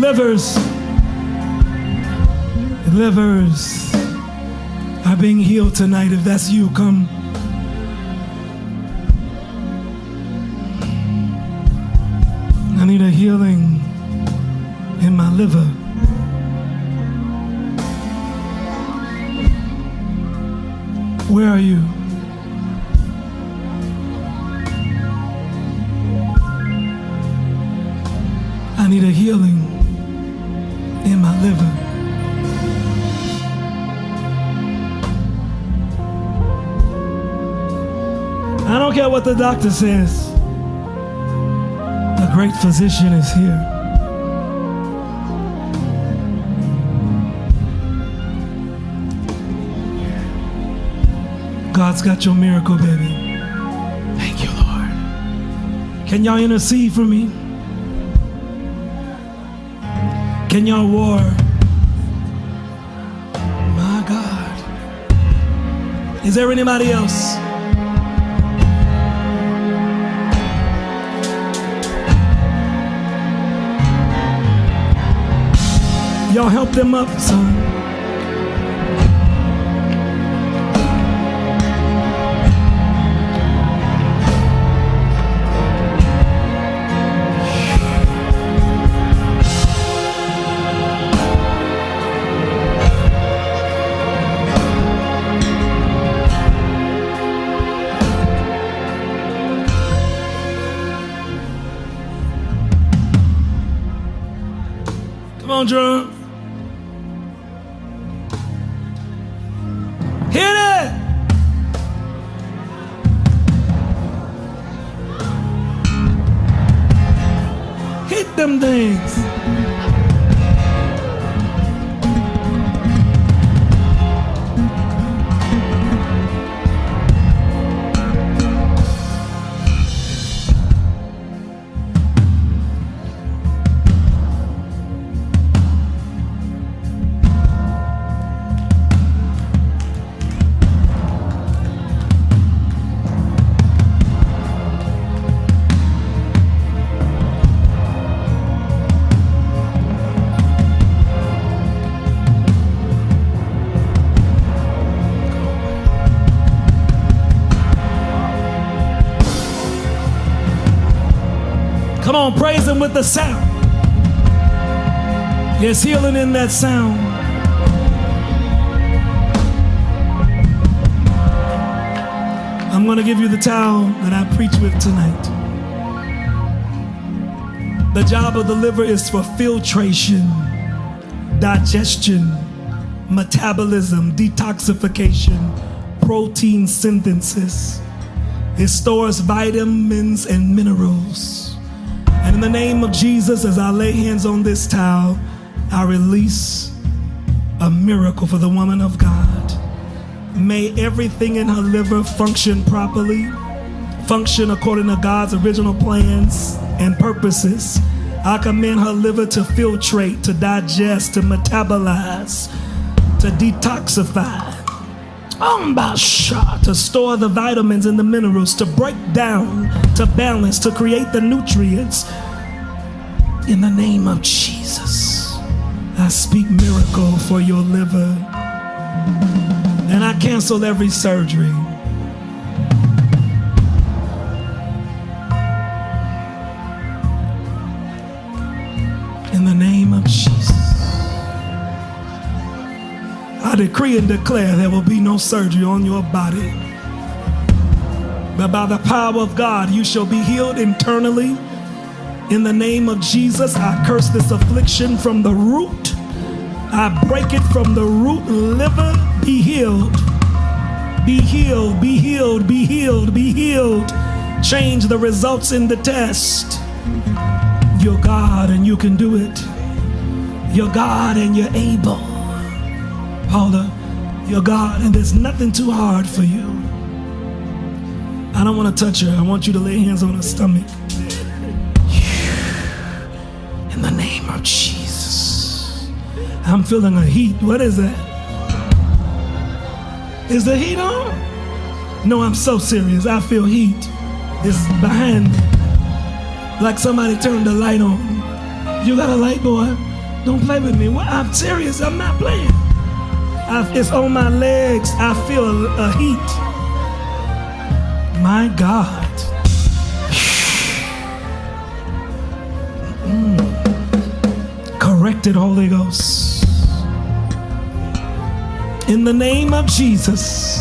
Livers. Livers are being healed tonight. If that's you, come. I need a healing in my liver. Where are you? I need a healing in my liver. I don't care what the doctor says. The great physician is here. God's got your miracle, baby. Thank you, Lord. Can y'all intercede for me? Y'all war? My God. Is there anybody else? Y'all help them up, son. Drum. Hit it! Hit them things. Come on, praise him with the sound. There's healing in that sound. I'm going to give you the towel that I preach with tonight. The job of the liver is for filtration, digestion, metabolism, detoxification, protein synthesis. It stores vitamins and minerals. And in the name of Jesus, as I lay hands on this towel, I release a miracle for the woman of God. May everything in her liver function properly, function according to God's original plans and purposes. I command her liver to filtrate, to digest, to metabolize, to detoxify, to store the vitamins and the minerals, to break down, to balance, to create the nutrients. In the name of Jesus, I speak miracle for your liver. And I cancel every surgery. I decree and declare there will be no surgery on your body. But by the power of God, you shall be healed internally. In the name of Jesus, I curse this affliction from the root. I break it from the root. Liver, be healed. Be healed, be healed, be healed, be healed. Change the results in the test. You're God and you can do it. You're God and you're able. Paula, you're God and there's nothing too hard for you. I don't want to touch her. I want you to lay hands on her stomach. In the name of Jesus. I'm feeling a heat. What is that? Is the heat on? No, I'm so serious. I feel heat. It's behind me. Like somebody turned the light on. You got a light, boy? Don't play with me. I'm serious. I'm not playing. I, it's on my legs. I feel a, heat. My God. Mm. Corrected Holy Ghost. In the name of Jesus.